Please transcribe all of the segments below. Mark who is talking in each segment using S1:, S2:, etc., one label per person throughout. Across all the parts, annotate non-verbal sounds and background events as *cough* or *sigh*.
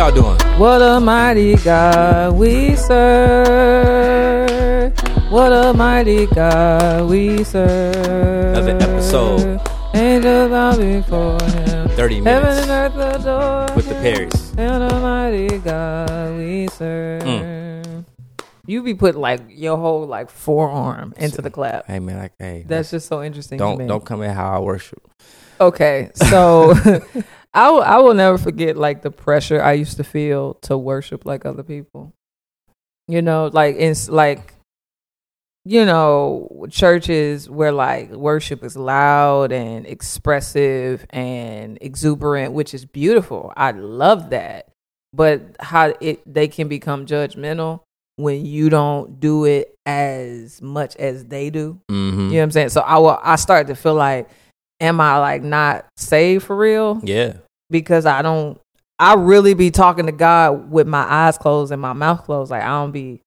S1: y'all doing?
S2: What a mighty God we serve. What a mighty God we serve.
S1: Another episode.
S2: Angels bow before him.
S1: 30
S2: Heaven
S1: minutes
S2: and earth adore
S1: with the. Perrys.
S2: And a mighty God we serve.
S1: Mm.
S2: You be putting like your whole like forearm into the clap.
S1: Hey man, like, hey,
S2: That's just so interesting.
S1: don't don't come in how I worship.
S2: Okay, so *laughs* *laughs* I will, I will never forget like the pressure I used to feel to worship like other people. You know, like it's like you know churches where like worship is loud and expressive and exuberant, which is beautiful. I love that, but how it they can become judgmental when you don't do it as much as they do.
S1: Mm-hmm.
S2: You know what I'm saying? So I will, I started to feel like, am I like not saved for real?
S1: Yeah.
S2: Because I don't, I really be talking to God with my eyes closed and my mouth closed. Like I don't be,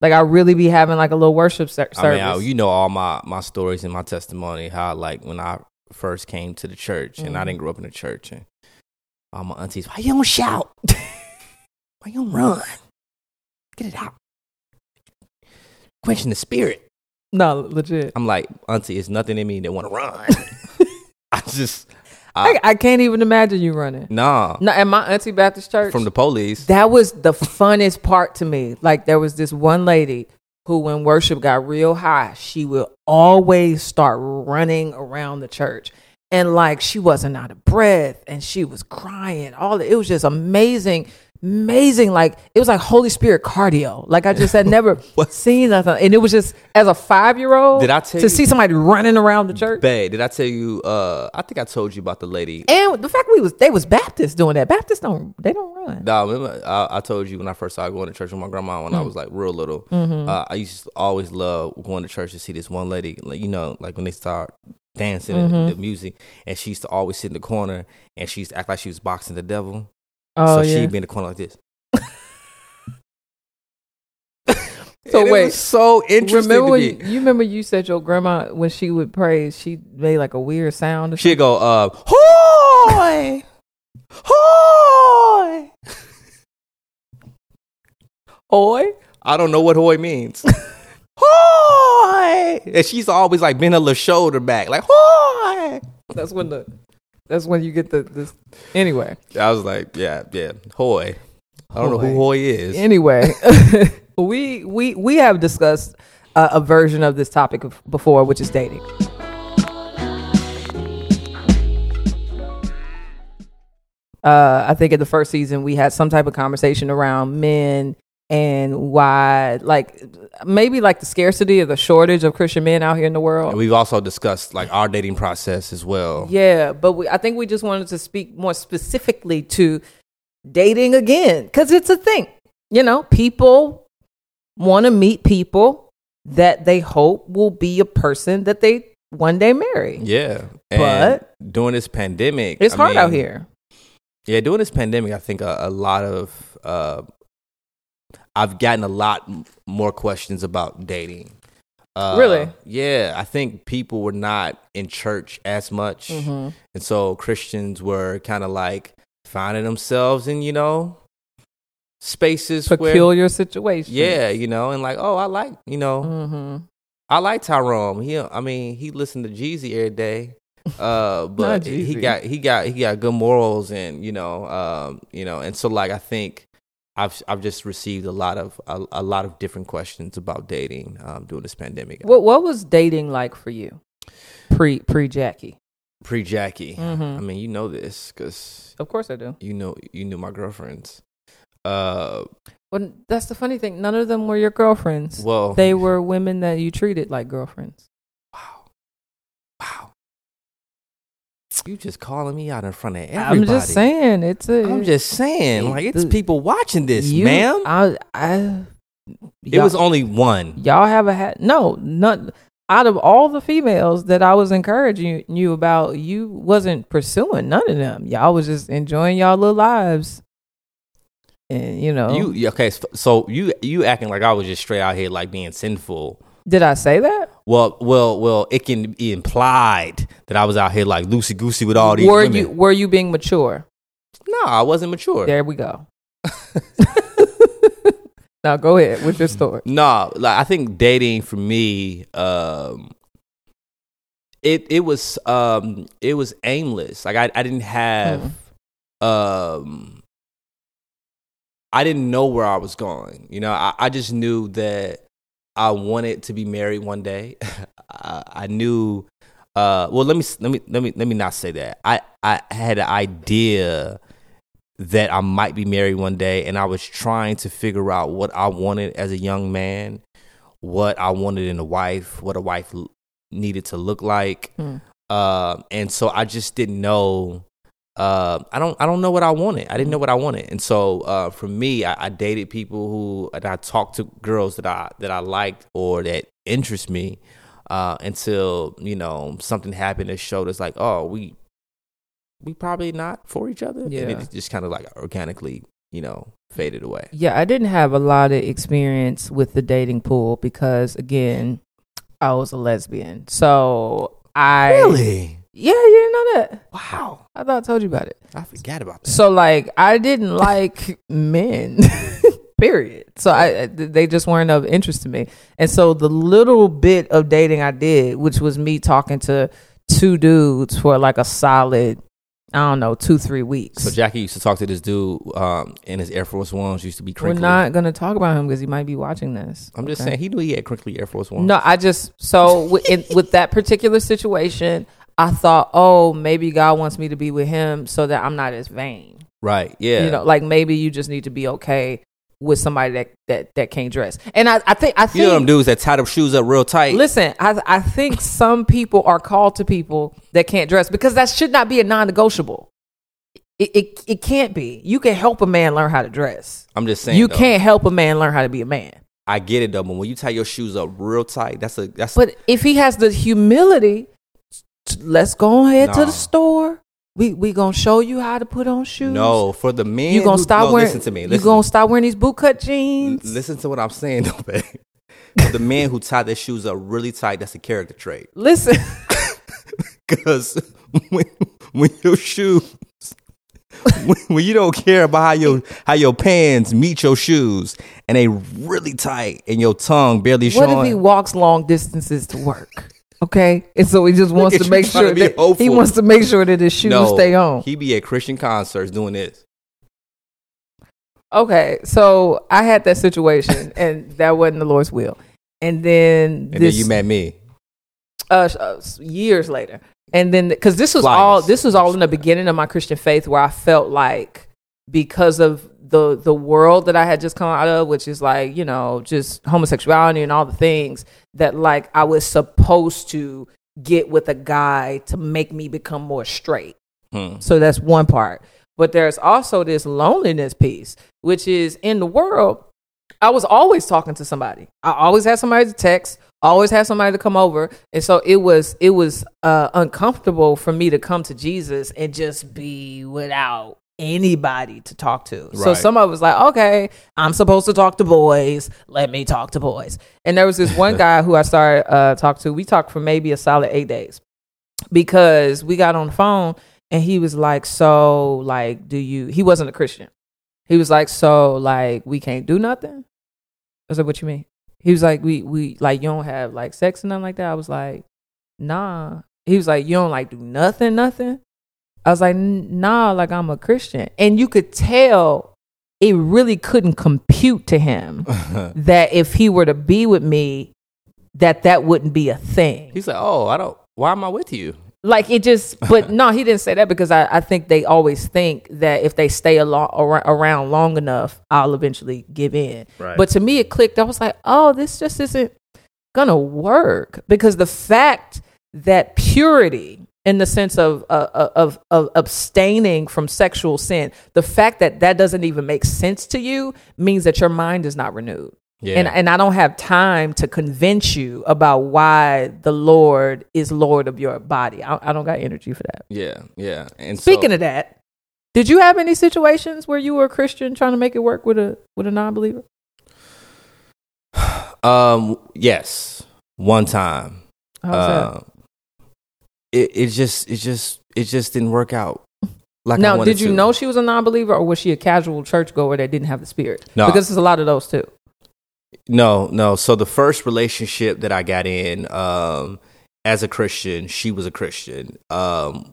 S2: like I really be having like a little worship ser- service.
S1: I mean, I, you know all my my stories and my testimony. How like when I first came to the church and I
S2: Mhm.
S1: didn't grow up in the church and all my aunties, why you don't shout? *laughs* why you don't run? Get it out. Quenching the spirit.
S2: no, legit.
S1: I'm like, auntie, it's nothing in me that want to run. *laughs* I just,
S2: I, I can't even imagine you running.
S1: nah.
S2: No, at my auntie Baptist church,
S1: From the police.
S2: that was the funnest part to me. Like there was this one lady who, when worship got real high, she would always start running around the church. And like she wasn't out of breath and she was crying. All it was just amazing, amazing. Like it was like Holy Spirit cardio. Like I just had *laughs* never seen nothing. And it was just as a five year old
S1: Did I tell you
S2: to
S1: you-
S2: see somebody running around the church.
S1: Babe, did I tell you? Uh, I think I told you about the lady.
S2: And the fact we was they was Baptists doing that. Baptists don't they don't run.
S1: Nah, remember I, I told you when I first started going to church with my grandma when I was like real little.
S2: Mm-hmm.
S1: Uh, I used to always love going to church to see this one lady. Like you know, like when they start dancing and
S2: Mm-hmm.
S1: the music, and she used to always sit in the corner and she used to act like she was boxing the devil.
S2: Oh
S1: so
S2: yeah.
S1: she'd be in the corner like this. *laughs*
S2: So
S1: And it
S2: wait,
S1: so interesting.
S2: Remember when you, remember you said your grandma when she would pray, she made like a weird sound. Or?
S1: She'd go, uh, hoy, hoy. *laughs*
S2: Oi,
S1: I don't know what hoy means. *laughs* hoy. And she's always like bend her little shoulder back, like hoy.
S2: that's when the that's when you get the this. Anyway,
S1: I was like, yeah, yeah, hoy. I don't know who
S2: Hoy.
S1: is.
S2: anyway, *laughs* *laughs* we we we have discussed uh, a version of this topic before, which is dating. Uh, I think in the first season we had some type of conversation around men and why, like maybe like the scarcity or the shortage of Christian men out here in the world.
S1: And we've also discussed like our dating process as well.
S2: Yeah, but we, I think we just wanted to speak more specifically to dating again because it's a thing. You know, people want to meet people that they hope will be a person that they one day marry.
S1: Yeah. And
S2: But-
S1: during this pandemic,
S2: It's
S1: I
S2: hard out here.
S1: Yeah, during this pandemic, I think a, a lot of uh, I've gotten a lot more questions about dating. Uh,
S2: Really?
S1: Yeah, I think people were not in church as much,
S2: Mhm.
S1: and so Christians were kind of like finding themselves in you know spaces where
S2: Peculiar situation.
S1: yeah, you know, and like oh, I like you know
S2: hmm
S1: I like Tyrone. He, I mean, he listened to Jeezy every day. Uh, *laughs* but he got he got he got good morals, and you know, um, you know, and so like I think I've I've just received a lot of a, a lot of different questions about dating um, during this pandemic.
S2: What What was dating like for you pre pre Jackie?
S1: Pre Jackie,
S2: Mhm.
S1: I mean, you know this because
S2: Of course I do.
S1: you know you knew my girlfriends. Uh,
S2: Well, that's the funny thing. None of them were your girlfriends.
S1: well,
S2: they were women that you treated like girlfriends.
S1: You just calling me out in front of everybody.
S2: I'm just saying it's a.
S1: I'm just saying, like it's
S2: The-
S1: people watching this,
S2: you,
S1: ma'am.
S2: I, I,
S1: It was only one.
S2: y'all have a hat. No, not out of all the females that I was encouraging you about. You wasn't pursuing none of them. Y'all was just enjoying y'all little lives. And you know,
S1: You okay? So, so you you acting like I was just straight out here like being sinful.
S2: Did I say that?
S1: Well, well, well. It can be implied that I was out here like loosey goosey with all these
S2: were
S1: women.
S2: you were you being mature?
S1: no, I wasn't mature.
S2: There we go. *laughs* now go ahead with your story.
S1: No, like I think dating for me, um, it it was um it was aimless. Like I I didn't have um I didn't know where I was going. You know, I, I just knew that I wanted to be married one day. *laughs* I, I knew uh well let me let me let me let me not say that. I I had an idea that I might be married one day and I was trying to figure out what I wanted as a young man, what I wanted in a wife, what a wife needed to look like.
S2: Mm.
S1: Uh, and so I just didn't know uh, I don't I don't know what I wanted. I didn't know what I wanted, and so uh, for me, I, I dated people who and I talked to girls that I that I liked or that interest me uh, until you know something happened that showed us like, oh, we we probably not for each other,
S2: Yeah.
S1: and it just kind of like organically, you know, faded away.
S2: Yeah, I didn't have a lot of experience with the dating pool because again, I was a lesbian. So I Yeah, you didn't know that.
S1: Wow,
S2: I thought I told you about it.
S1: I forgot about that.
S2: So like I didn't like men. *laughs* Period. So I I- they just weren't of interest to me. And so the little bit of dating I did, which was me talking to two dudes for like a solid I don't know, 2 3 weeks.
S1: So Jackie used to talk to this dude um, in his Air Force Ones. Used to be crinkly.
S2: We're not going to talk about him because he might be watching this.
S1: I'm just
S2: okay?
S1: saying he knew he had crinkly Air Force Ones.
S2: No, I just so with, in, with that particular situation, I thought, oh, maybe God wants me to be with Him so that I'm not as vain.
S1: right? Yeah,
S2: You know, like maybe you just need to be okay with somebody that that that can't dress. And I, I think I
S1: You know them dudes that tie their shoes up real tight.
S2: listen, I I think *laughs* some people are called to people that can't dress because that should not be a non-negotiable. It, it it can't be. You can help a man learn how to dress.
S1: I'm just saying.
S2: You
S1: though,
S2: can't help a man learn how to be a man.
S1: I get it though, but when you tie your shoes up real tight, that's a that's.
S2: But if he has the humility, let's go ahead to the store. We we gonna show you how to put on shoes.
S1: no, for the men,
S2: you gonna
S1: who-
S2: stop
S1: no,
S2: wearing.
S1: Listen to me.
S2: You gonna stop wearing these bootcut jeans.
S1: listen to what I'm saying *laughs* though, babe. For the men who tie their shoes up really tight, that's a character trait.
S2: Listen, *laughs*
S1: Because when when your shoes. When, when you don't care about how your how your pants meet your shoes and they really tight and your tongue barely
S2: what
S1: showing,
S2: if he walks long distances to work? Okay, and so he just wants to make
S1: trying to
S2: sure that he wants to make sure that his shoes
S1: no,
S2: stay on.
S1: He be at Christian concerts doing this.
S2: Okay, so I had that situation, *laughs* and that wasn't the Lord's will. And then
S1: And
S2: this,
S1: then you met me.
S2: uh, uh, years later, and then because this was
S1: Flyers.
S2: all this was all in the beginning of my Christian faith, where I felt like because of the the world that I had just come out of, which is like you know just homosexuality and all the things that like I was supposed to get with a guy to make me become more straight.
S1: Hmm.
S2: So that's one part. But there's also this loneliness piece, which is in the world. I was always talking to somebody. I always had somebody to text, always had somebody to come over. And so it was it was uh, uncomfortable for me to come to Jesus and just be without anybody to talk to. So
S1: Right.
S2: somebody was like, "Okay, I'm supposed to talk to boys. Let me talk to boys." And there was this one *laughs* guy who I started uh talk to. We talked for maybe a solid 8 days because we got on the phone and he was like, "So, like, do you?" He wasn't a Christian. He was like, "So, like, we can't do nothing." I was like, "What you mean?" He was like, "We we like you don't have like sex and nothing like that." I was like, "Nah." He was like, "You don't like do nothing, nothing." I was like, "Nah, like I'm a Christian," and you could tell it really couldn't compute to him *laughs* that if he were to be with me, that that wouldn't be a thing
S1: He's like, oh, I don't. Why am I with you?
S2: like it just but *laughs* no he didn't say that because I, I think they always think that if they stay along, around long enough i'll eventually give in
S1: Right.
S2: but to me it clicked i was like oh this just isn't gonna work because the fact that purity in the sense of uh, of of abstaining from sexual sin the fact that that doesn't even make sense to you means that your mind is not renewed
S1: Yeah.
S2: and and I don't have time to convince you about why the Lord is Lord of your body. I, I don't got energy for that.
S1: yeah. Yeah. And
S2: Speaking
S1: so,
S2: of that, did you have any situations where you were a Christian trying to make it work with a with a non-believer? *sighs*
S1: um, yes, one time,
S2: How's that?
S1: It it just it just it just didn't work out. like I
S2: now, did you
S1: to.
S2: know she was a non-believer, or was she a casual churchgoer that didn't have the spirit?
S1: No.
S2: because there's a lot of those too.
S1: No, no. So the first relationship that I got in um, as a Christian, she was a Christian. Um,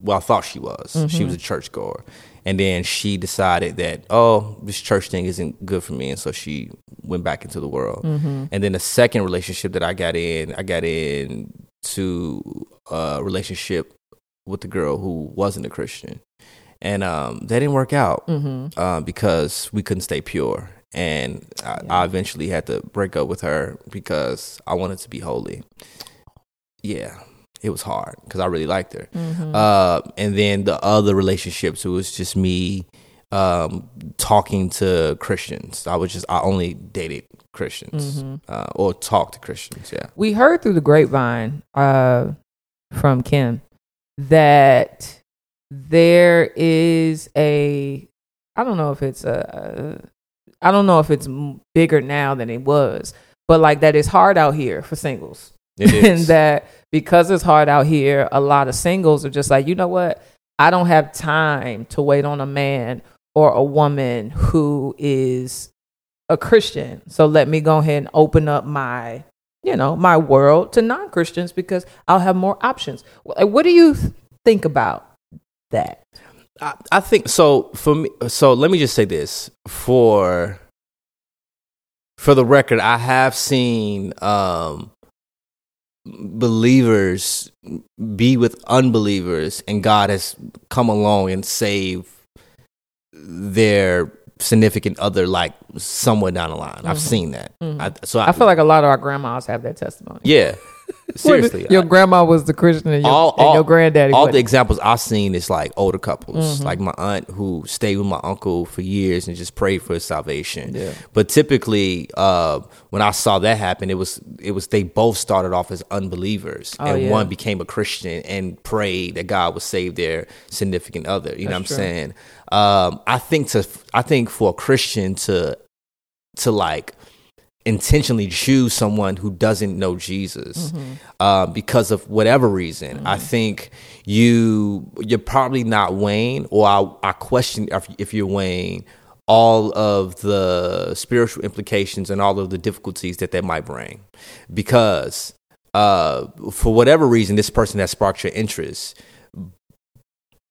S1: well, I thought she was. She
S2: Mm-hmm.
S1: was a churchgoer, and then she decided that oh, this church thing isn't good for me, and so she went back into the world.
S2: Mm-hmm.
S1: And then the second relationship that I got in, I got in to a relationship with the girl who wasn't a Christian, and um, that didn't work out
S2: Mm-hmm.
S1: uh, because we couldn't stay pure. And I, I eventually had to break up with her because I wanted to be holy. Yeah, it was hard because I really liked her.
S2: Mm-hmm.
S1: Uh, and then the other relationships, it was just me um, talking to Christians. I was just, I only dated Christians
S2: Mm-hmm.
S1: uh, or talked to Christians. Yeah.
S2: We heard through the grapevine uh, from Kim that there is a, I don't know if it's a, I don't know if it's bigger now than it was, but like that it's hard out here for singles.
S1: It *laughs*
S2: and that because it's hard out here, a lot of singles are just like, you know what? I don't have time to wait on a man or a woman who is a Christian. So let me go ahead and open up my, you know, my world to non Christians because I'll have more options. What do you think about that?
S1: I, think so for me so let me just say this for for the record i have seen um believers be with unbelievers and god has come along and saved their significant other like somewhere down the line i've seen that I, so I,
S2: I feel like a lot of our grandmas have that testimony.
S1: yeah *laughs* *laughs* seriously
S2: Your
S1: I-
S2: grandma was the Christian and your,
S1: all,
S2: and your granddaddy
S1: all
S2: wasn't.
S1: the examples I've seen is like older couples,
S2: Mm-hmm.
S1: like my aunt who stayed with my uncle for years and just prayed for his salvation.
S2: Yeah.
S1: But typically, uh, when I saw that happen, it was it was they both started off as unbelievers,
S2: Oh,
S1: and
S2: yeah.
S1: one became a Christian and prayed that God would save their significant other. You know what I'm
S2: true.
S1: saying? Um, I think to I think for a Christian to to like intentionally choose someone who doesn't know Jesus
S2: Mm-hmm.
S1: uh, because of whatever reason. I think you you're probably not weighing, or I, I question if, if you're weighing all of the spiritual implications and all of the difficulties that that might bring, because uh, for whatever reason this person has sparked your interest.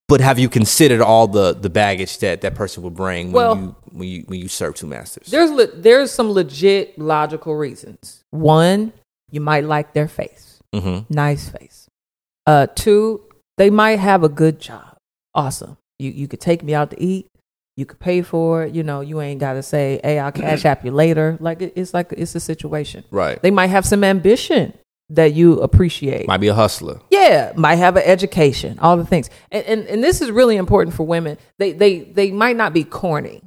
S1: But have you considered all the, the baggage that that person will bring when
S2: Well-
S1: you when you when you serve two masters?
S2: There's le- there's some legit logical reasons. One, you might like their face,
S1: Mm-hmm.
S2: nice face. Uh, two, they might have a good job. Awesome. You you could take me out to eat. You could pay for it. You know, you ain't got to say, "Hey, I'll cash app you later." Like it, it's like it's a situation.
S1: Right.
S2: They might have some ambition that you appreciate.
S1: Might be a hustler.
S2: Yeah, might have an education, all the things. And, and and this is really important for women. They they they might not be corny.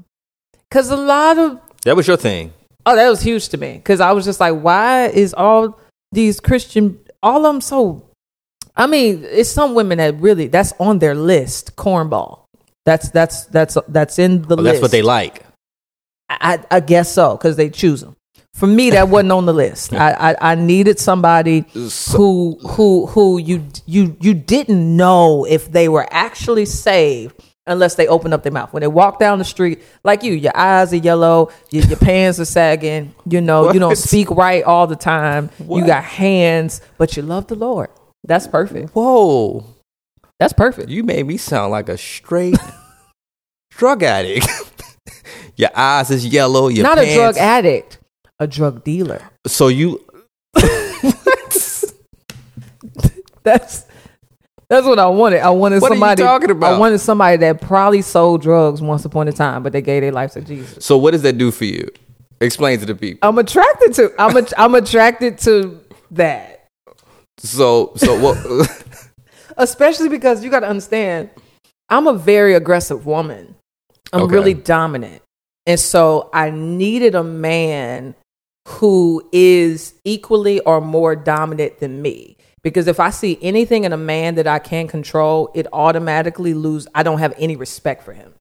S2: Cuz a lot of
S1: That was your thing.
S2: oh that was huge to me cuz I was just like why is all these Christian all of them so I mean, it's some women that really that's on their list, cornball. That's that's that's that's in the
S1: Oh,
S2: list.
S1: that's what they like.
S2: I, I guess so because they choose them. For me, that wasn't on the list. *laughs* I, I, I needed somebody who who who you you you didn't know if they were actually saved unless they opened up their mouth. When they walk down the street, like you, your eyes are yellow, your, your pants are sagging. You know, you don't speak right all the time. You got hands, but you love the Lord. That's perfect.
S1: Whoa.
S2: That's perfect.
S1: You made me sound like a straight *laughs* drug addict. *laughs* your eyes is yellow. Your pants
S2: Not a drug addict, a drug dealer.
S1: So you *laughs*
S2: That's that's what I wanted. I wanted
S1: What are you
S2: somebody.
S1: talking about?
S2: I wanted somebody that probably sold drugs once upon a time, but they gave their life to Jesus.
S1: so what does that do for you? Explain to the people.
S2: I'm attracted to. I'm a, I'm attracted to that,
S1: So so what *laughs* *laughs*
S2: especially because you got to understand. I'm a very aggressive woman. I'm
S1: Okay.
S2: really dominant, and so I needed a man who is equally or more dominant than me. Because if I see anything in a man that I can't control, it automatically lose. I don't have any respect for him.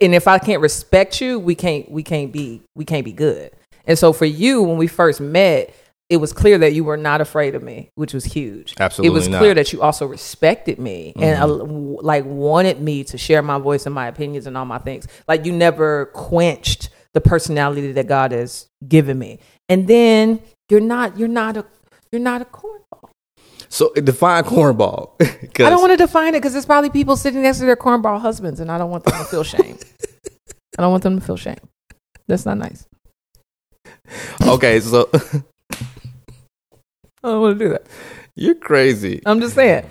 S2: And if I can't respect you, we can't we can't be we can't be good. And so for you, when we first met, it was clear that you were not afraid of me, which was huge.
S1: Absolutely
S2: it was
S1: not.
S2: clear that you also respected me and uh, like wanted me to share my voice and my opinions and all my things. Like you never quenched the personality that God has given me. And then you're not you're not a you're not a cornball.
S1: So define cornball. *laughs*
S2: I don't want to define it because there's probably people sitting next to their cornball husbands, and I don't want them to feel *laughs* shame. I don't want them to feel shame. That's not nice.
S1: Okay, so *laughs*
S2: I don't want to do that.
S1: you're crazy.
S2: I'm just saying,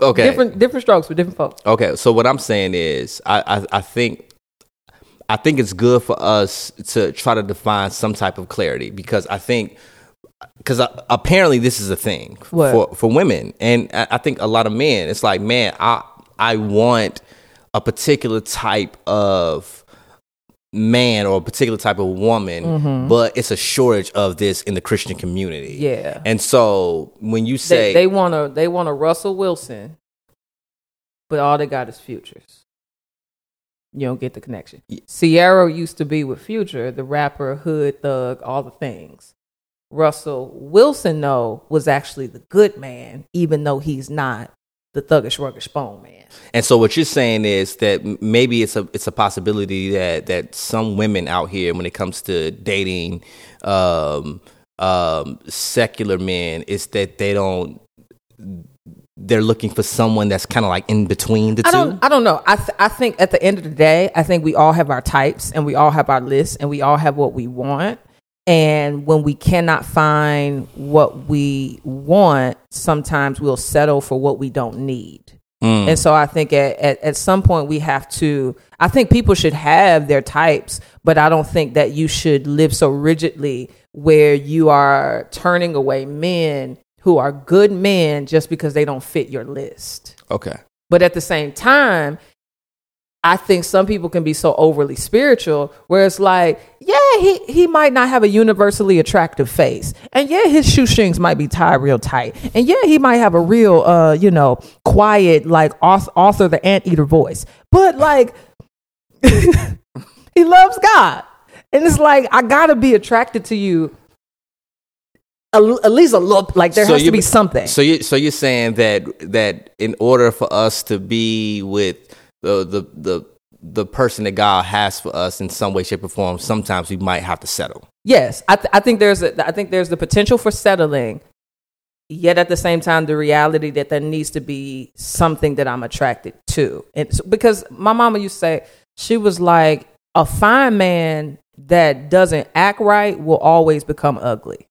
S1: Okay.
S2: different different strokes for different folks.
S1: Okay, so what I'm saying is, I, I I think I think it's good for us to try to define some type of clarity because I think because apparently this is a thing
S2: What?
S1: for for women, and I, I think a lot of men. It's like, man, I I want a particular type of man or a particular type of woman, but it's a shortage of this in the Christian community.
S2: Mm-hmm. Yeah.
S1: and so when you say
S2: They, they want to they want a Russell Wilson, but all they got is futures. You don't get the connection. Ciara used to be with Future, the rapper, hood thug, all the things. Russell Wilson, though, was actually the good man, even though he's not the thuggish, ruggish bone man.
S1: And so what you're saying is that maybe it's a it's a possibility that that some women out here, when it comes to dating um, um, secular men, is that they don't they're looking for someone that's kind of like in between the
S2: I
S1: two.
S2: don't. I don't know. I th- I think at the end of the day, I think we all have our types and we all have our lists and we all have what we want. And when we cannot find what we want, sometimes we'll settle for what we don't need.
S1: Mm.
S2: And so I think at, at, at some point we have to, I think people should have their types, but I don't think that you should live so rigidly where you are turning away men who are good men just because they don't fit your list.
S1: Okay.
S2: But at the same time, I think some people can be so overly spiritual where it's like, yeah, he, he might not have a universally attractive face. And yeah, his shoestrings might be tied real tight. And yeah, he might have a real, uh, you know, quiet, like auth- Arthur the anteater voice. But like, *laughs* he loves God. And it's like, I gotta be attracted to you at least a little, like there
S1: So
S2: has to be something.
S1: So you so you're saying that that in order for us to be with the the the the person that God has for us in some way, shape, or form, sometimes we might have to settle.
S2: Yes, I, th- I think there's a, I think there's the potential for settling, yet at the same time the reality that there needs to be something that I'm attracted to. And so- because my mama used to say she was like a fine man that doesn't act right will always become ugly.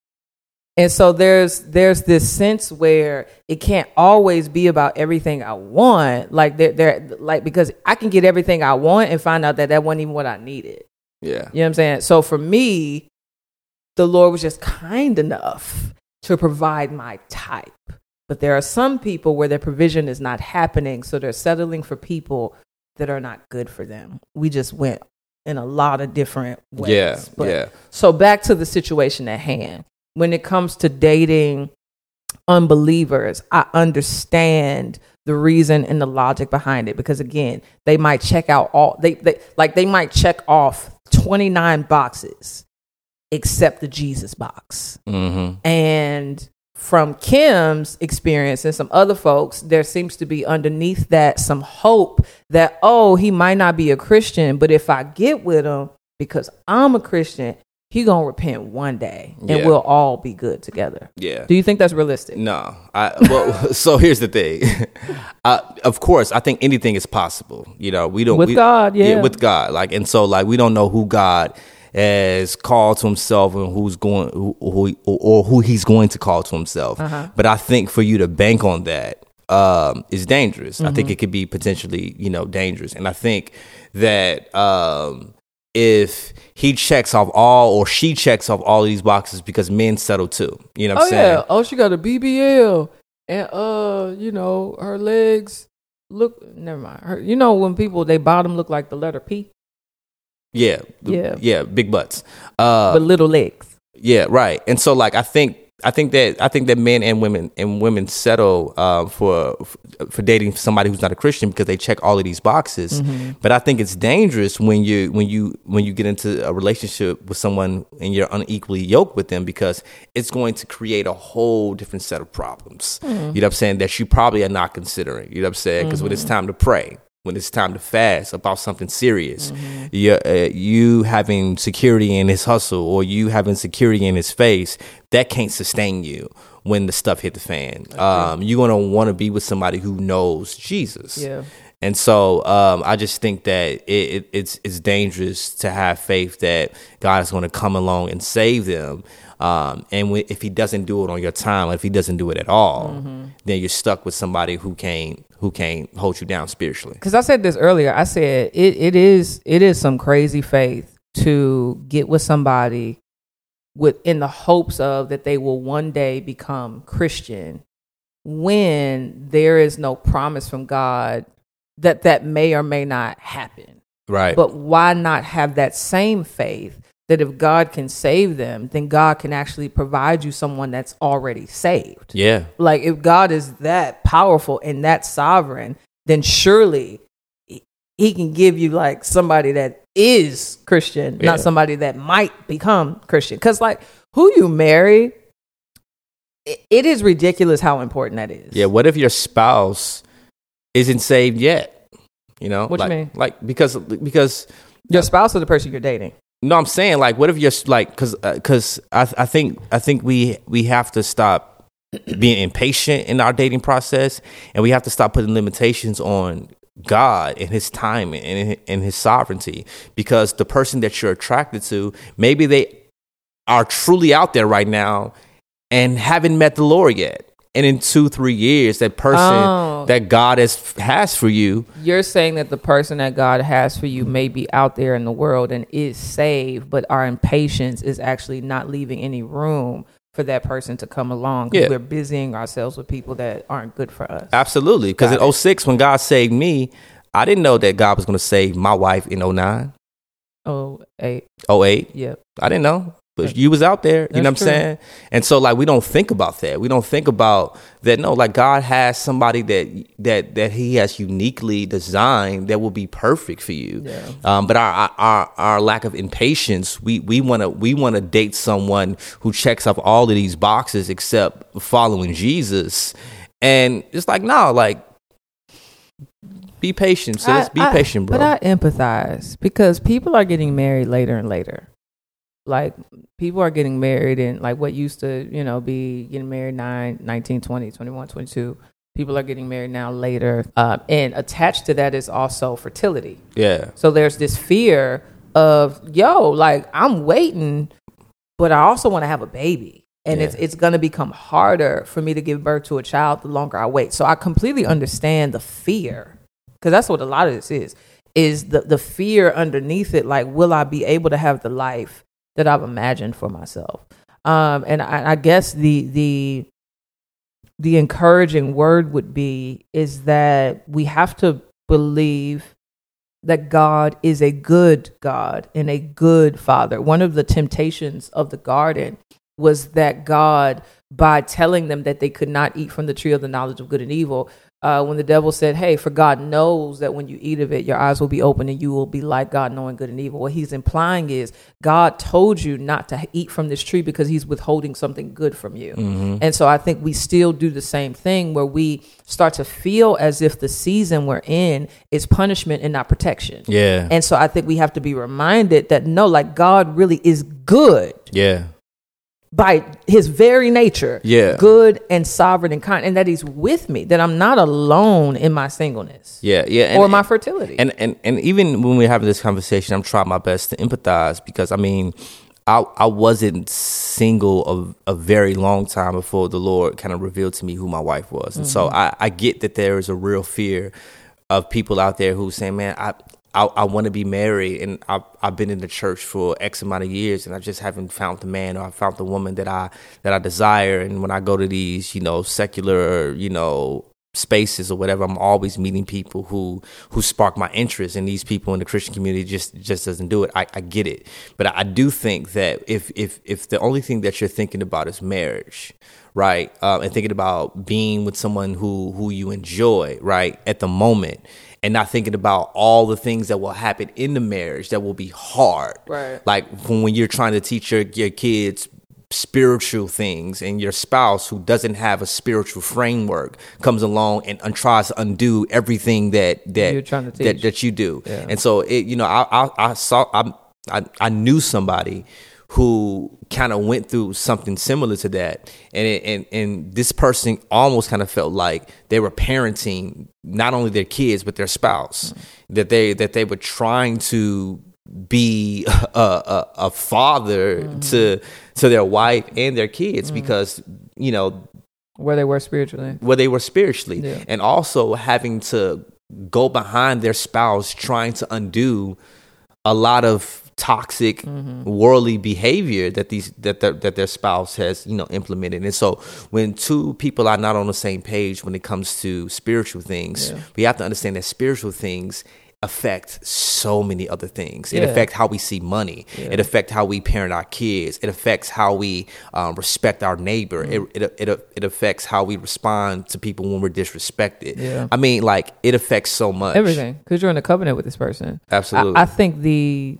S2: And so there's there's this sense where it can't always be about everything I want, like there there like because I can get everything I want and find out that that wasn't even what I needed.
S1: Yeah.
S2: You know what I'm saying? So for me, the Lord was just kind enough to provide my type. But there are some people where their provision is not happening, so they're settling for people that are not good for them. We just went in a lot of different ways.
S1: Yeah.
S2: But-
S1: yeah.
S2: So back to the situation at hand. When it comes to dating unbelievers, I understand the reason and the logic behind it because again, they might check out all they, they like they might check off 29 boxes except the Jesus box.
S1: Mm-hmm.
S2: And from Kim's experience and some other folks, there seems to be underneath that some hope that, oh, he might not be a Christian, but if I get with him because I'm a Christian, he gonna repent one day and
S1: Yeah.
S2: we'll all be good together.
S1: Yeah.
S2: Do you think that's realistic?
S1: No, I well. *laughs* so here's the thing. *laughs* uh, of course, I think anything is possible. You know, we don't
S2: With
S1: we-
S2: God, yeah.
S1: with God. Like, and so like we don't know who God has called to Himself and who's going who, who or who He's going to call to Himself.
S2: Uh-huh.
S1: But I think for you to bank on that um, is dangerous. I
S2: Mm-hmm.
S1: think it could be potentially you know dangerous, and I think that. Um, if he checks off all or she checks off all of these boxes because men settle too. You know what I'm
S2: Oh
S1: saying?
S2: yeah. Oh, she got a BBL and uh, you know, her legs look. Never mind. Her, you know, when people they bottom look like the letter P,
S1: Yeah.
S2: Yeah.
S1: Yeah. Big butts. Uh,
S2: but little legs.
S1: yeah. Right. And so, like, I think I think that I think that men and women and women settle uh, for for dating somebody who's not a Christian because they check all of these boxes. Mm-hmm. But I think it's dangerous when you when you when you get into a relationship with someone and you're unequally yoked with them because it's going to create a whole different set of problems. Mm-hmm. You know what I'm saying that you probably are not considering. You know what I'm saying because mm-hmm. when it's mm-hmm. time to pray, when it's time to fast about something serious. Mm-hmm. You, uh, you having security in his hustle or you having security in his face, that can't sustain you when the stuff hit the fan. Um, you're going to want to be with somebody who knows Jesus.
S2: Yeah.
S1: And so um, I just think that it, it, it's it's dangerous to have faith that God is going to come along and save them. Um, and if He doesn't do it on your time, if He doesn't do it at all, mm-hmm. then you're stuck with somebody who can't who can't hold you down spiritually.
S2: Because I said this earlier. I said it, it is it is some crazy faith to get with somebody with in the hopes of that they will one day become Christian when there is no promise from God that that may or may not happen.
S1: Right.
S2: But why not have that same faith that if God can save them, then God can actually provide you someone that's already saved.
S1: Yeah.
S2: Like if God is that powerful and that sovereign, then surely he can give you like somebody that is Christian, yeah. not somebody that might become Christian. Cuz like who you marry it is ridiculous how important that is.
S1: Yeah, what if your spouse isn't saved yet. You know,
S2: what
S1: like,
S2: you mean?
S1: Like because because
S2: your spouse or the person you're dating.
S1: No, I'm saying like, what if you're like, because because uh, I I think I think we we have to stop *clears throat* being impatient in our dating process, and we have to stop putting limitations on God and His time and, and His sovereignty. Because the person that you're attracted to, maybe they are truly out there right now and haven't met the Lord yet and in two three years that person oh. that god has has for you.
S2: You're saying that the person that god has for you may be out there in the world and is saved but our impatience is actually not leaving any room for that person to come along. Because yeah. we're busying ourselves with people that aren't good for us.
S1: Absolutely. Because in 06 when god saved me i didn't know that god was going to save my wife in 09
S2: 08
S1: 08
S2: yep.
S1: I didn't know but you was out there, you know what I'm true. saying? And so like we don't think about that. We don't think about that no, like God has somebody that that that he has uniquely designed that will be perfect for you.
S2: Yeah.
S1: Um, but our, our our lack of impatience, we we want to we want to date someone who checks off all of these boxes except following Jesus. And it's like no, like be patient. So let's be
S2: I,
S1: patient, bro.
S2: But I empathize because people are getting married later and later like people are getting married and like what used to you know be getting married 9 19 20 21 22 people are getting married now later. Uh, and attached to that is also fertility.
S1: Yeah.
S2: So there's this fear of yo like i'm waiting but i also want to have a baby. And yeah. it's it's going to become harder for me to give birth to a child the longer i wait. So i completely understand the fear because that's what a lot of this is is the the fear underneath it like will i be able to have the life that I've imagined for myself. Um, and I, I guess the the the encouraging word would be is that we have to believe that God is a good God and a good Father. One of the temptations of the garden was that God, by telling them that they could not eat from the tree of the knowledge of good and evil, uh, when the devil said, Hey, for God knows that when you eat of it, your eyes will be open and you will be like God, knowing good and evil. What he's implying is God told you not to eat from this tree because he's withholding something good from you. Mm-hmm. And so I think we still do the same thing where we start to feel as if the season we're in is punishment and not protection.
S1: Yeah.
S2: And so I think we have to be reminded that no, like God really is good.
S1: Yeah
S2: by his very nature,
S1: yeah,
S2: good and sovereign and kind, and that he's with me, that I'm not alone in my singleness,
S1: yeah, yeah,
S2: and, or my fertility,
S1: and and and even when we're having this conversation, I'm trying my best to empathize because I mean, I I wasn't single a, a very long time before the Lord kind of revealed to me who my wife was, and mm-hmm. so I I get that there is a real fear of people out there who say, man, I I, I want to be married, and I've, I've been in the church for X amount of years, and I just haven't found the man or I found the woman that I that I desire. And when I go to these, you know, secular, you know, spaces or whatever, I'm always meeting people who who spark my interest, and these people in the Christian community just just doesn't do it. I, I get it, but I, I do think that if if if the only thing that you're thinking about is marriage, right, uh, and thinking about being with someone who who you enjoy, right, at the moment. And not thinking about all the things that will happen in the marriage that will be hard.
S2: Right.
S1: Like when, you're trying to teach your, your kids spiritual things and your spouse who doesn't have a spiritual framework comes along and, and tries to undo everything that that
S2: You're trying to
S1: that, that you do
S2: Yeah.
S1: and so it you know i i, I saw I, I i knew somebody who kind of went through something similar to that. And it, and and this person almost kind of felt like they were parenting not only their kids but their spouse. Mm. That they that they were trying to be a, a, a father mm-hmm. to to their wife and their kids mm. because you know
S2: Where they were spiritually.
S1: where they were spiritually.
S2: Yeah.
S1: and also having to go behind their spouse trying to undo a lot of toxic worldly behavior that these that their, that their spouse has you know implemented and so when two people are not on the same page when it comes to spiritual things
S2: Yeah.
S1: we have to understand that spiritual things affect so many other things it
S2: Yeah.
S1: affects how we see money it affects how we parent our kids it affects how we um, respect our neighbor
S2: Mm.
S1: it, it, it, it affects how we respond to people when we're disrespected
S2: Yeah.
S1: i mean like it affects so much
S2: Everything. Because you're in a covenant with this person.
S1: absolutely
S2: I, I think the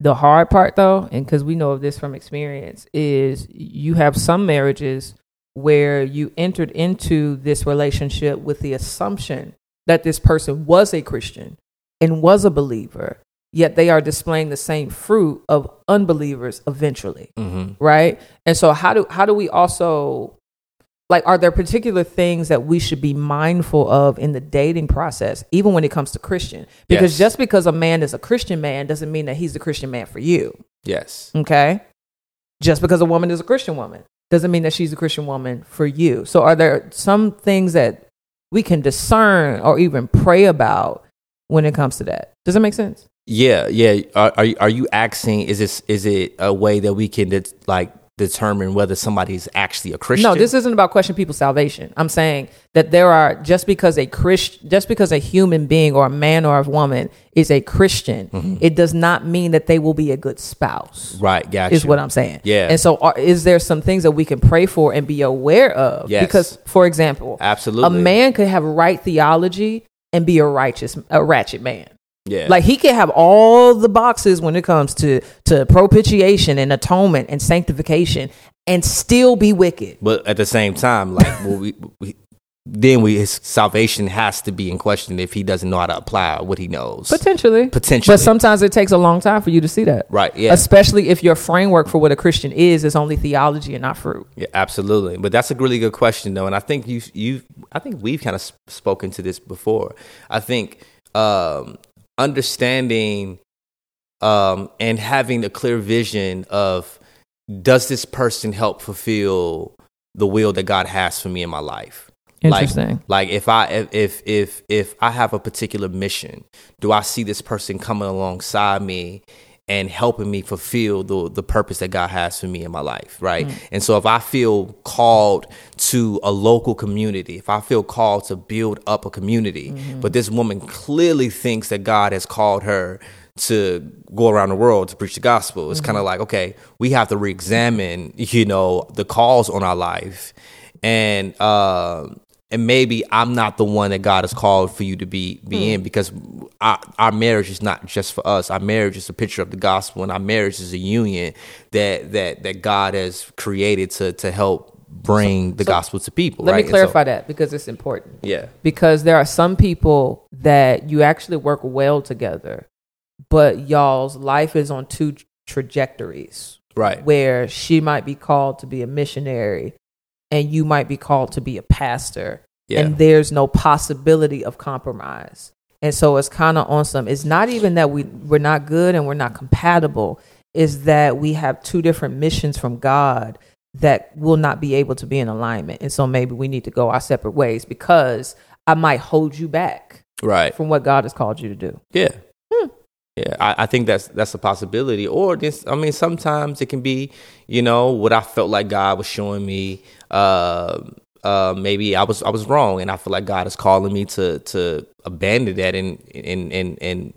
S2: the hard part though, and because we know of this from experience, is you have some marriages where you entered into this relationship with the assumption that this person was a Christian and was a believer, yet they are displaying the same fruit of unbelievers eventually
S1: hmm
S2: right? And so how do how do we also like are there particular things that we should be mindful of in the dating process even when it comes to christian because
S1: Yes.
S2: just because a man is a christian man doesn't mean that he's the christian man for you
S1: yes
S2: okay just because a woman is a christian woman doesn't mean that she's a christian woman for you so are there some things that we can discern or even pray about when it comes to that does that make sense
S1: Yeah, yeah. Are are you, are you asking? Is this is it a way that we can like determine whether somebody is actually a Christian?
S2: No, this isn't about questioning people's salvation. I'm saying that there are just because a Christ, just because a human being or a man or a woman is a Christian,
S1: Mm-hmm.
S2: it does not mean that they will be a good spouse.
S1: right. Gotcha.
S2: Is what I'm saying.
S1: Yeah.
S2: And so, are, is there some things that we can pray for and be aware of?
S1: Yes.
S2: Because, for example,
S1: Absolutely.
S2: a man could have right theology and be a righteous, a ratchet man.
S1: Yeah.
S2: Like he can have all the boxes when it comes to to propitiation and atonement and sanctification, and still be wicked.
S1: but at the same time, like *laughs* well, we, we then we his salvation has to be in question if he doesn't know how to apply what he knows.
S2: Potentially.
S1: Potentially.
S2: But sometimes it takes a long time for you to see that.
S1: right. Yeah.
S2: Especially if your framework for what a Christian is is only theology and not fruit.
S1: Yeah, absolutely. But that's a really good question, though, and I think you you I think we've kind of spoken to this before. I think um, understanding um, and having a clear vision of does this person help fulfill the will that God has for me in my life?
S2: Interesting.
S1: Like, like if I if, if if if I have a particular mission, do I see this person coming alongside me and helping me fulfill the the purpose that God has for me in my life, right? Mm. And so if I feel called to a local community, if I feel called to build up a community, mm-hmm. but this woman clearly thinks that God has called her to go around the world to preach the gospel. It's kind of mm-hmm. like, okay, we have to re-examine, you know, the calls on our life. And uh, and maybe I'm not the one that God has called for you to be be hmm. in because our, our marriage is not just for us. Our marriage is a picture of the gospel, and our marriage is a union that that that God has created to to help bring the
S2: so
S1: gospel to people.
S2: Let
S1: right?
S2: me
S1: And so-
S2: clarify that because it's important.
S1: yeah.
S2: Because there are some people that you actually work well together, but y'all's life is on two trajectories.
S1: Right.
S2: where she might be called to be a missionary and you might be called to be a pastor
S1: Yeah.
S2: and there's no possibility of compromise and so it's kind of on some it's not even that we we're not good and we're not compatible is that we have two different missions from god that will not be able to be in alignment and so maybe we need to go our separate ways because i might hold you back
S1: Right.
S2: from what god has called you to do
S1: Yeah. Hmm. Yeah, I, I think that's that's a possibility. Or this, I mean, sometimes it can be, you know, what I felt like God was showing me uh, uh, maybe I was I was wrong, and I feel like God is calling me to to abandon that and and and and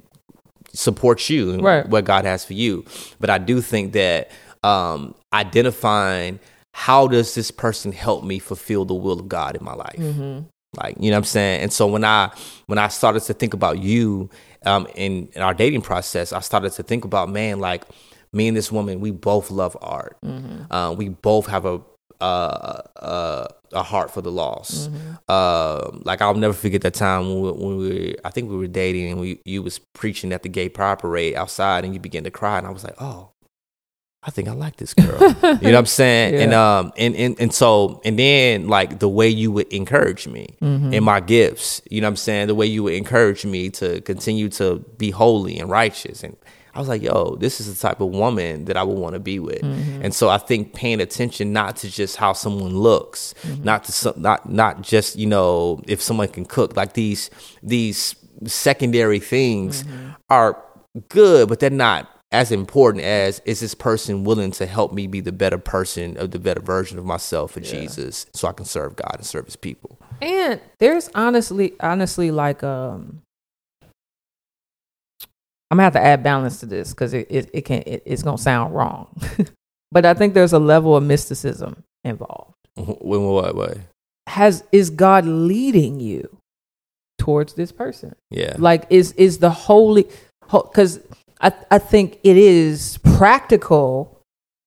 S1: support you and
S2: Right.
S1: what God has for you. But I do think that um, identifying how does this person help me fulfill the will of God in my life. Like, you know what I'm saying? And so when I when I started to think about you um in, in our dating process, I started to think about, man, like me and this woman, we both love art. Uh, we both have a uh, uh, a heart for the lost. Uh, like I'll never forget that time when we, when we were, I think we were dating and we you was preaching at the gay pride parade outside and you began to cry and I was like, oh, I think I like this girl. you know what I'm *laughs* saying? And um and, and and so and then like the way you would encourage me in my gifts, you know what I'm saying? The way you would encourage me to continue to be holy and righteous and I was like, yo, this is the type of woman that I would want to be with. Mm-hmm. And so I think paying attention not to just how someone looks, mm-hmm. not to some, not not just, you know, if someone can cook, like these these secondary things mm-hmm. are good, but they're not as important as is this person willing to help me be the better person of the better version of myself for Jesus so I can serve God and serve his people.
S2: And there's honestly, honestly, like um, I'm gonna have to add balance to this because it, it it can it, it's gonna sound wrong, *laughs* but I think there's a level of mysticism involved.
S1: In what way?
S2: Has is God leading you towards this person?
S1: Yeah.
S2: Like is is the holy because I I think it is practical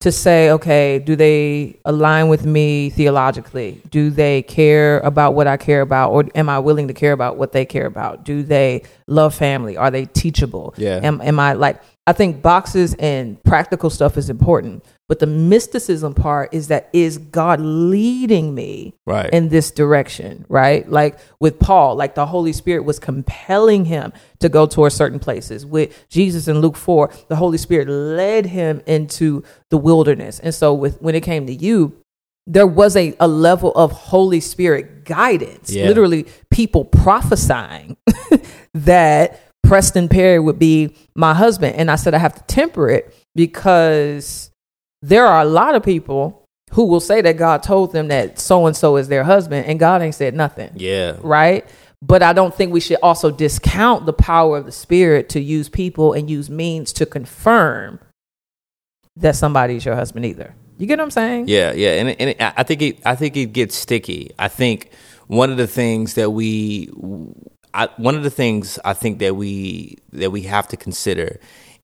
S2: to say, okay, do they align with me theologically? Do they care about what I care about, or am I willing to care about what they care about? Do they love family? Are they teachable?
S1: Yeah.
S2: Am am I like? I think boxes and practical stuff is important, but the mysticism part is that is God leading me
S1: Right.
S2: in this direction, right? Like with Paul, like the Holy Spirit was compelling him to go towards certain places. With Jesus in Luke 4, the Holy Spirit led him into the wilderness. And so with when it came to you, there was a, a level of Holy Spirit guidance,
S1: Yeah.
S2: literally people prophesying *laughs* that Preston Perry would be my husband. And I said I have to temper it because there are a lot of people who will say that God told them that so and so is their husband, and God ain't said nothing,
S1: yeah.
S2: right? But I don't think we should also discount the power of the Spirit to use people and use means to confirm that somebody's your husband either. You get what I'm saying?
S1: Yeah, yeah, and and it, I think it I think it gets sticky. I think one of the things that we I, one of the things I think that we that we have to consider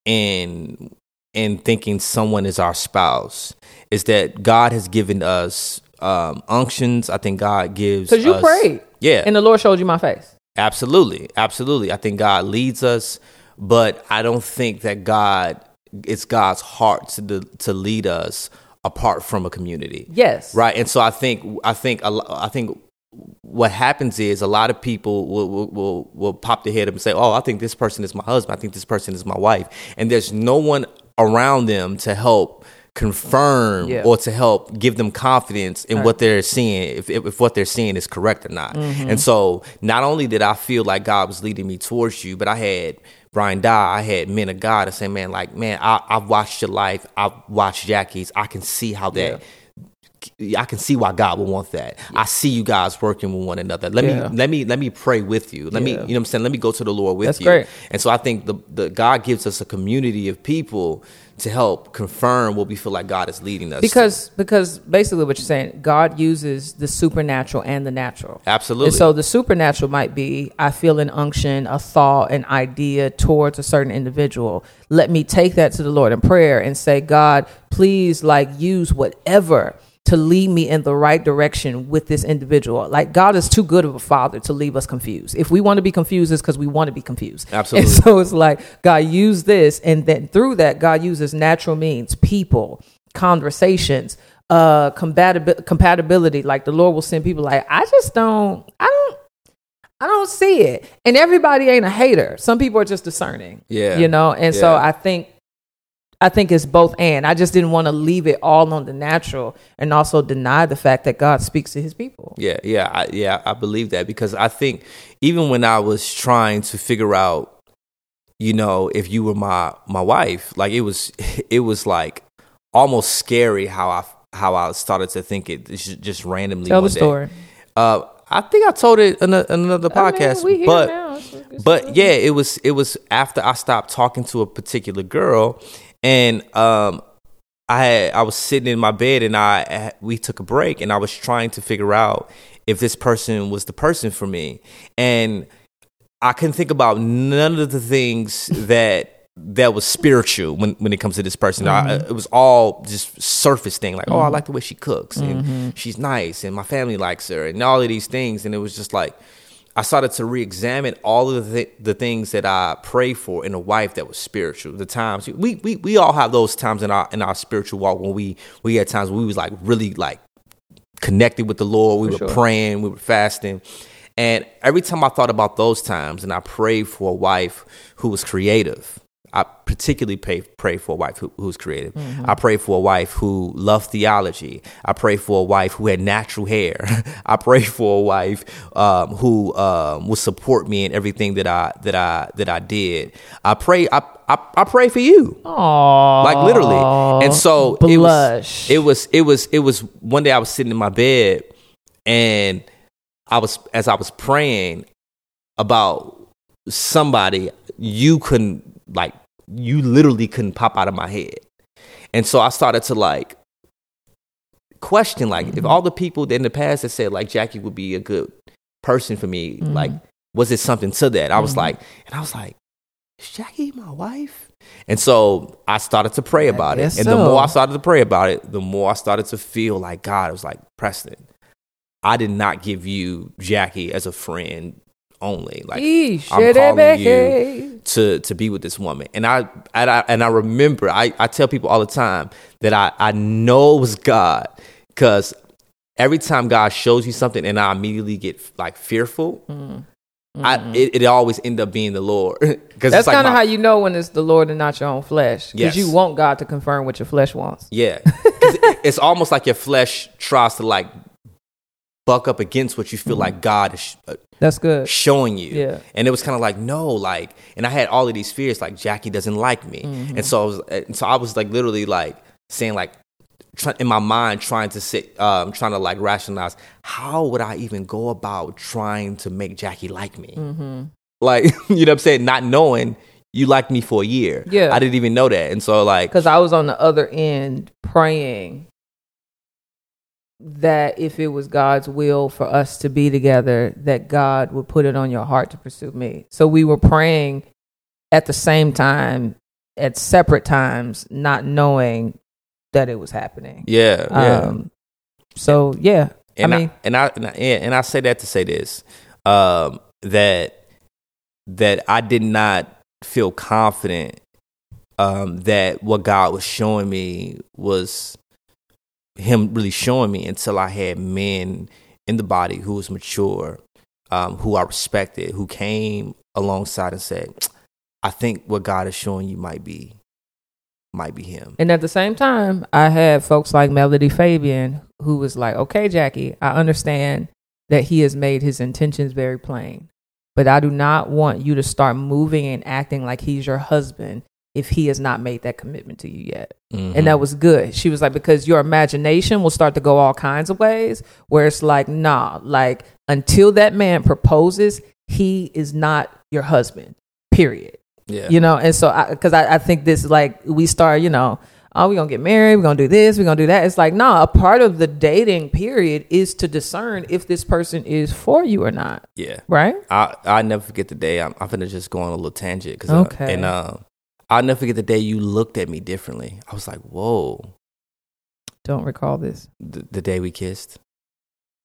S1: in in thinking someone is our spouse is that God has given us um, unctions. I think God gives
S2: Because you
S1: us-
S2: prayed.
S1: Yeah,
S2: And the Lord showed you my face.
S1: Absolutely, absolutely. I think God leads us, but I don't think that God it's God's heart to to lead us apart from a community.
S2: Yes.
S1: Right. And so I think I think a I think what happens is a lot of people will, will will will pop their head up and say, "Oh, I think this person is my husband. I think this person is my wife," and there's no one around them to help confirm
S2: Yeah.
S1: or to help give them confidence in what they're seeing if, if, what they're seeing is correct or not
S2: Mm-hmm.
S1: and so not only did i feel like god was leading me towards you but i had brian dye i had men of god that say man like man I, i've watched your life i've watched jackie's i can see how that I can see why God would want that. I see you guys working with one another. Let
S2: Yeah.
S1: me let me let me pray with you. Let me you know what I'm saying. Let me go to the Lord with
S2: That's
S1: you.
S2: great.
S1: And so I think the the God gives us a community of people to help confirm what we feel like God is leading us. to.
S2: Because because basically what you're saying, God uses the supernatural and the natural.
S1: absolutely.
S2: And so the supernatural might be I feel an unction, a thought, an idea towards a certain individual. Let me take that to the Lord in prayer and say, God, please like use whatever to lead me in the right direction with this individual. Like God is too good of a father to leave us confused. If we want to be confused, it's because we want to be confused.
S1: Absolutely.
S2: And *laughs* so it's like God used this, and then through that, God uses natural means, people, conversations, uh, compatibi- compatibility. Like the Lord will send people. Like I just don't, I don't, I don't see it. And everybody ain't a hater. Some people are just discerning.
S1: Yeah.
S2: you know. And so I think. I think it's both and. I just didn't want to leave it all on the natural and also deny the fact that God speaks to his people.
S1: Yeah, yeah, I, yeah. I believe that because I think even when I was trying to figure out, you know, if you were my my wife, like it was, *laughs* it was like almost scary how I how I started to think it just, randomly.
S2: Tell the
S1: day.
S2: story.
S1: Uh, I think I told it in, a, in another
S2: I mean,
S1: podcast, but
S2: now. It's- it's-
S1: but yeah, it was it was after I stopped talking to a particular girl, and um, I had I was sitting in my bed and I we took a break and I was trying to figure out if this person was the person for me, and I couldn't think about none of the things that that was spiritual when when it comes to this person. I, mm-hmm. it was all just surface thing, like oh, I mm-hmm. like the way she cooks and mm-hmm. she's nice and my family likes her and all of these things, and it was just like. I started to re-examine all of the, the things that I pray for in a wife that was spiritual. The times we, we we all have those times in our in our spiritual walk when we we had times when we was like really like connected with the Lord. We
S2: For
S1: were
S2: sure.
S1: praying, we were fasting, and every time I thought about those times, and I prayed for a wife who was creative. I particularly pray, pray for a wife who, who's creative.
S2: Mm-hmm.
S1: I pray for a wife who loved theology. I pray for a wife who had natural hair. *laughs* I pray for a wife um, who um, would support me in everything that I that I that I did. I pray. I I, I pray for you
S2: Aw,
S1: like literally. And so it was,
S2: blush.
S1: it was it was it was one day I was sitting in my bed and I was as I was praying about somebody you couldn't like you literally couldn't pop out of my head. And so I started to like question like if mm-hmm. all the people in the past that said like Jackie would be a good person for me, mm-hmm. like was it something to that? I was mm-hmm. like and I was like, is Jackie my wife? And so I started to pray about it. And the
S2: so.
S1: more I started to pray about it, the more I started to feel like God was like, Preston, I did not give you Jackie as a friend only. Like
S2: Eesh,
S1: I'm calling you to to be with this woman. And I and I and I remember I, I tell people all the time that I, I know it was God because every time God shows you something and I immediately get like fearful, mm, I mm-hmm. it, it always end up being the Lord. *laughs* Because
S2: That's
S1: like
S2: kind of how you know when it's the Lord and not your own flesh.
S1: Yes.
S2: Because you want God to confirm what your flesh wants.
S1: Yeah. *laughs* it- it's almost like your flesh tries to like buck up against what you feel like God is sh- uh,
S2: That's good.
S1: showing you.
S2: Yeah.
S1: And it was kind of like, no, like, and I had all of these fears, like Jackie doesn't like me.
S2: Mm-hmm.
S1: And so I was, and so I was like literally like saying like, try, in my mind trying to sit, um, trying to like rationalize how would I even go about trying to make Jackie like me?
S2: Mm-hmm.
S1: Like, *laughs* you know what I'm saying? Not knowing you liked me for a year.
S2: Yeah.
S1: I didn't even know that. And so like,
S2: Because I was on the other end praying that if it was God's will for us to be together, that God would put it on your heart to pursue me. So we were praying at the same time, at separate times, not knowing that it was happening.
S1: yeah, yeah.
S2: Um, so yeah,
S1: and
S2: I mean,
S1: and I and I, and I say that to say this um, that that I did not feel confident um, that what God was showing me was Him really showing me until I had men in the body who was mature, um, who I respected, who came alongside and said, "I think what God is showing you might be." Might be him.
S2: And at the same time, I had folks like Melody Fabian who was like, okay, Jackie, I understand that he has made his intentions very plain, but I do not want you to start moving and acting like he's your husband if he has not made that commitment to you yet.
S1: Mhm.
S2: And that was good. She was like, because your imagination will start to go all kinds of ways where it's like, nah, like until that man proposes, he is not your husband, period
S1: yeah.
S2: you know and so because I, I, think this like we start you know oh we're gonna get married we're gonna do this we're gonna do that it's like nah, a part of the dating period is to discern if this person is for you or not
S1: yeah.
S2: right
S1: I I never forget the day. I'm, I'm gonna just go on a little tangent because
S2: Okay.
S1: and um, I'll never forget the day you looked at me differently. I was like, whoa.
S2: don't recall this
S1: The, the day we kissed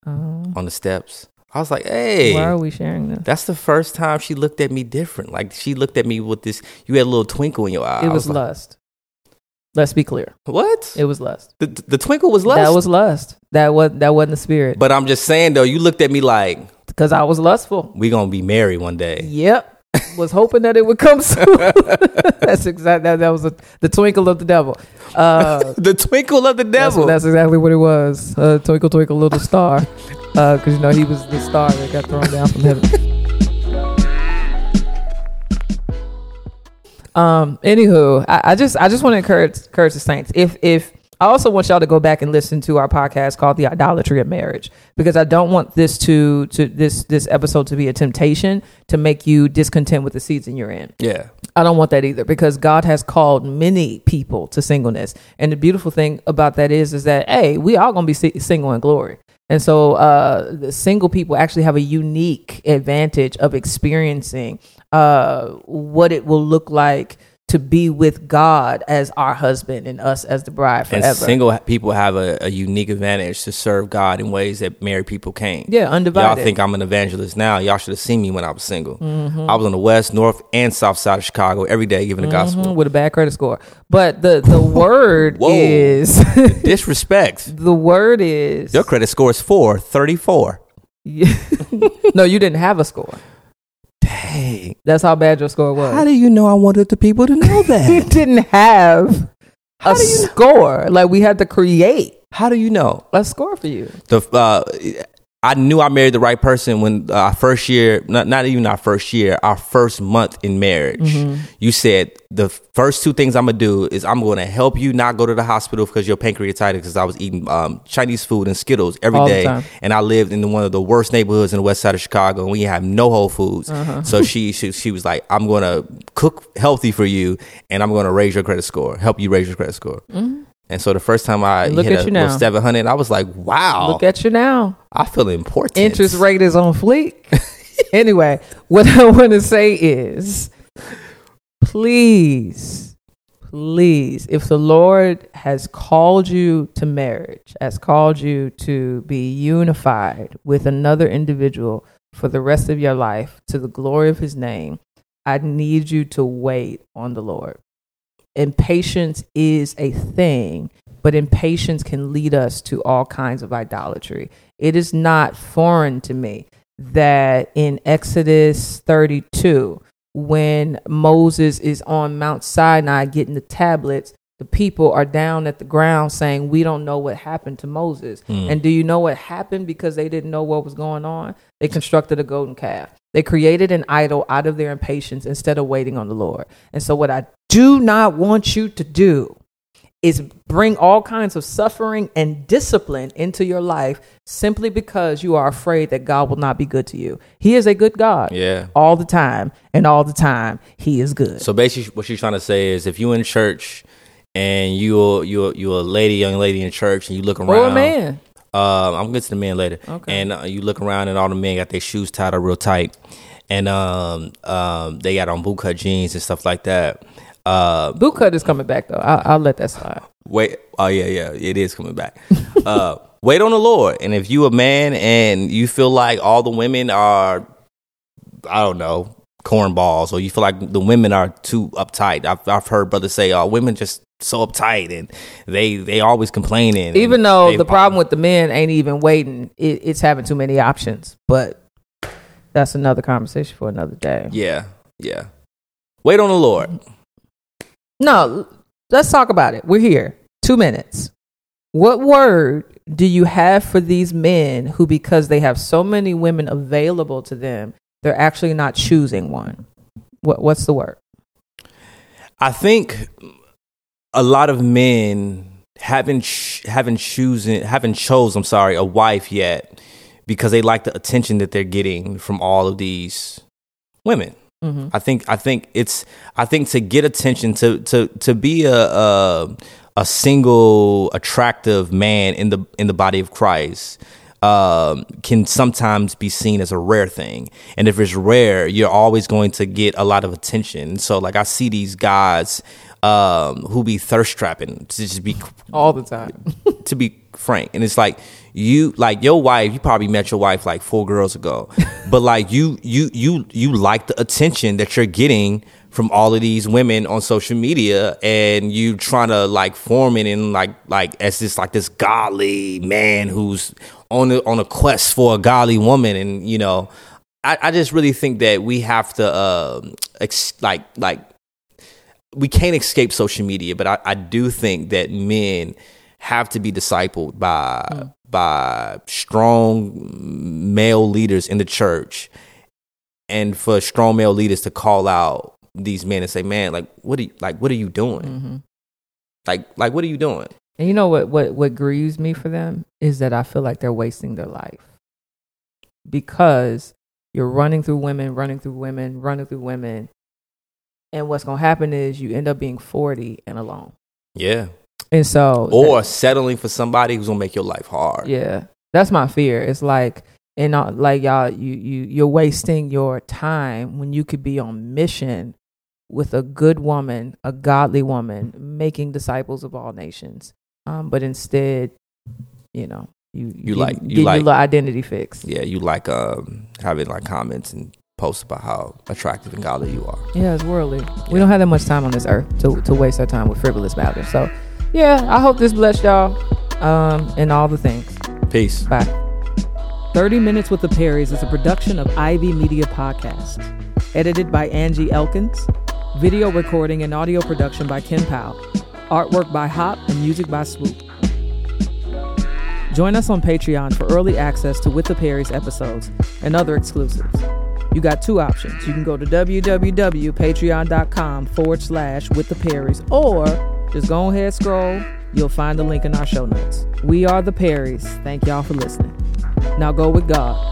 S2: um,
S1: on the steps. I was like, hey.
S2: why are we sharing this
S1: That's the first time she looked at me different. Like she looked at me with this. You had a little twinkle in your eye.
S2: it
S1: I
S2: was
S1: like,
S2: lust let's be clear
S1: What?
S2: it was lust
S1: the, the twinkle was lust.
S2: that was lust that was that wasn't the spirit
S1: But I'm just saying though, you looked at me like
S2: because i was lustful
S1: we gonna be married one day.
S2: Yep. Was hoping that it would come *laughs* soon. that's exactly that, that was a, the twinkle of the devil. Uh, *laughs*
S1: The twinkle of the devil.
S2: that's exactly what it was. Uh, twinkle, twinkle, little star. Because you know he was the star that got thrown down from heaven. Um. Anywho, I, I just I just want to encourage encourage the saints. If if I also want y'all to go back and listen to our podcast called "The Idolatry of Marriage" because I don't want this to to this this episode to be a temptation to make you discontent with the season you're in.
S1: Yeah.
S2: I don't want that either because God has called many people to singleness, and the beautiful thing about that is is that hey, we all gonna be si- single in glory. And so, uh, the single people actually have a unique advantage of experiencing uh, what it will look like to be with God as our husband and us as the bride forever.
S1: And single people have a, a unique advantage to serve God in ways that married people can't.
S2: yeah, undivided.
S1: Y'all think I'm an evangelist now. Y'all should have seen me when I was single.
S2: Mm-hmm.
S1: I was on the west, north, and south side of Chicago every day giving the gospel.
S2: with a bad credit score. But the the *laughs* word
S1: Whoa.
S2: is
S1: Disrespect. *laughs*
S2: the word is
S1: Your credit score is 434. *laughs*
S2: no, you didn't have a score.
S1: Dang.
S2: That's how bad your score was.
S1: How do you know I wanted the people to know
S2: we *laughs*
S1: that?
S2: didn't have a
S1: do you-
S2: score. Like we had to create
S1: How do you know?
S2: a score for you.
S1: The uh, I knew I married the right person when uh, our first year, not not even our first year, our first month in marriage.
S2: Mm-hmm.
S1: You said the first two things I'm gonna do is I'm gonna help you not go to the hospital because you're pancreatitis because I was eating um, Chinese food and Skittles every
S2: All
S1: day, and I lived in one of the worst neighborhoods in the west side of Chicago, and we have no Whole Foods.
S2: Uh-huh.
S1: So she, she she was like, I'm gonna cook healthy for you, and I'm gonna raise your credit score, help you raise your credit score. And so the first time I.
S2: Look
S1: hit
S2: at
S1: a
S2: you now.
S1: little 700, I was like, wow.
S2: Look at you now.
S1: I feel important.
S2: Interest rate is on fleek. *laughs* anyway, what I want to say is please, please, if the Lord has called you to marriage, has called you to be unified with another individual for the rest of your life to the glory of his name, I need you to wait on the Lord. Impatience is a thing, but impatience can lead us to all kinds of idolatry. It is not foreign to me that in Exodus 32, when Moses is on Mount Sinai getting the tablets, the people are down at the ground saying, We don't know what happened to Moses. Hmm. And do you know what happened because they didn't know what was going on? They constructed a golden calf. They created an idol out of their impatience instead of waiting on the Lord. And so, what I do not want you to do is bring all kinds of suffering and discipline into your life simply because you are afraid that God will not be good to you. He is a good God.
S1: Yeah.
S2: All the time. And all the time, He is good.
S1: So basically, what she's trying to say is, if you in church and you you you a lady, young lady in church, and you look around,
S2: or a man.
S1: Uh, I'm gonna get to the men later.
S2: Okay.
S1: And uh, you look around, and all the men got their shoes tied up real tight, and um, um, they got on bootcut jeans and stuff like that. Uh,
S2: Boot cut is coming back, though. I'll, I'll let that slide.
S1: wait, oh yeah, yeah, it is coming back. *laughs* uh, wait on the Lord, and if you a man and you feel like all the women are, I don't know, cornballs, or you feel like the women are too uptight. I've I've heard brothers say, "Oh, women just so uptight and they they always complaining."
S2: Even though the problem with the men ain't even waiting, it, it's having too many options. But that's another conversation for another day.
S1: yeah, yeah, wait on the Lord.
S2: No, let's talk about it. We're here. Two minutes. What word do you have for these men who, because they have so many women available to them, they're actually not choosing one? What, what's the word?
S1: I think a lot of men haven't ch- haven't chosen haven't chose I'm sorry a wife yet because they like the attention that they're getting from all of these women.
S2: Mm-hmm.
S1: I think I think it's I think to get attention to to to be a a, a single attractive man in the in the body of Christ um, can sometimes be seen as a rare thing. And if it's rare, you're always going to get a lot of attention. So like I see these guys um, who be thirst trapping to just be
S2: All the time. *laughs*
S1: to be frank. And it's like you like your wife you probably met your wife like four girls ago. *laughs* But like you you you you like the attention that you're getting from all of these women on social media and you trying to like form it in like like as this like this godly man who's on a, on a quest for a godly woman. And you know I, I just really think that we have to um ex- like like we can't escape social media, but I, I do think that men have to be discipled by by strong male leaders in the church, and for strong male leaders to call out these men and say, "Man, like what are you like? What are you doing?
S2: Mm-hmm.
S1: Like like what are you doing?"
S2: And you know what, what what grieves me for them is that I feel like they're wasting their life. Because you're running through women, running through women, running through women. And what's gonna happen is you end up being 40 and alone.
S1: Yeah.
S2: And so
S1: Or settling for somebody who's gonna make your life hard.
S2: Yeah. That's my fear. It's like and uh, like y'all you you you're wasting your time when you could be on mission with a good woman, a godly woman, making disciples of all nations. Um, but instead, you know, you
S1: You like- you
S2: get
S1: like-
S2: your little identity fix.
S1: Yeah, you like um having like comments and posts about how attractive and godly you are.
S2: Yeah, it's worldly. We don't have that much time on this earth to to waste our time with frivolous matters. So, yeah, I hope this blessed y'all um, and all the things.
S1: Peace.
S2: Bye.
S3: 30 Minutes with the Perrys is a production of Ivy Media Podcast. Edited by Angie Elkins. Video recording and audio production by Ken Powell. Artwork by Hop and music by Swoop. Join us on Patreon for early access to With the Perrys episodes and other exclusives you got two options. You can go to www.patreon.com forward slash with the Perrys, or just go ahead, scroll. You'll find the link in our show notes. We are the Perrys. Thank y'all for listening. Now go with God.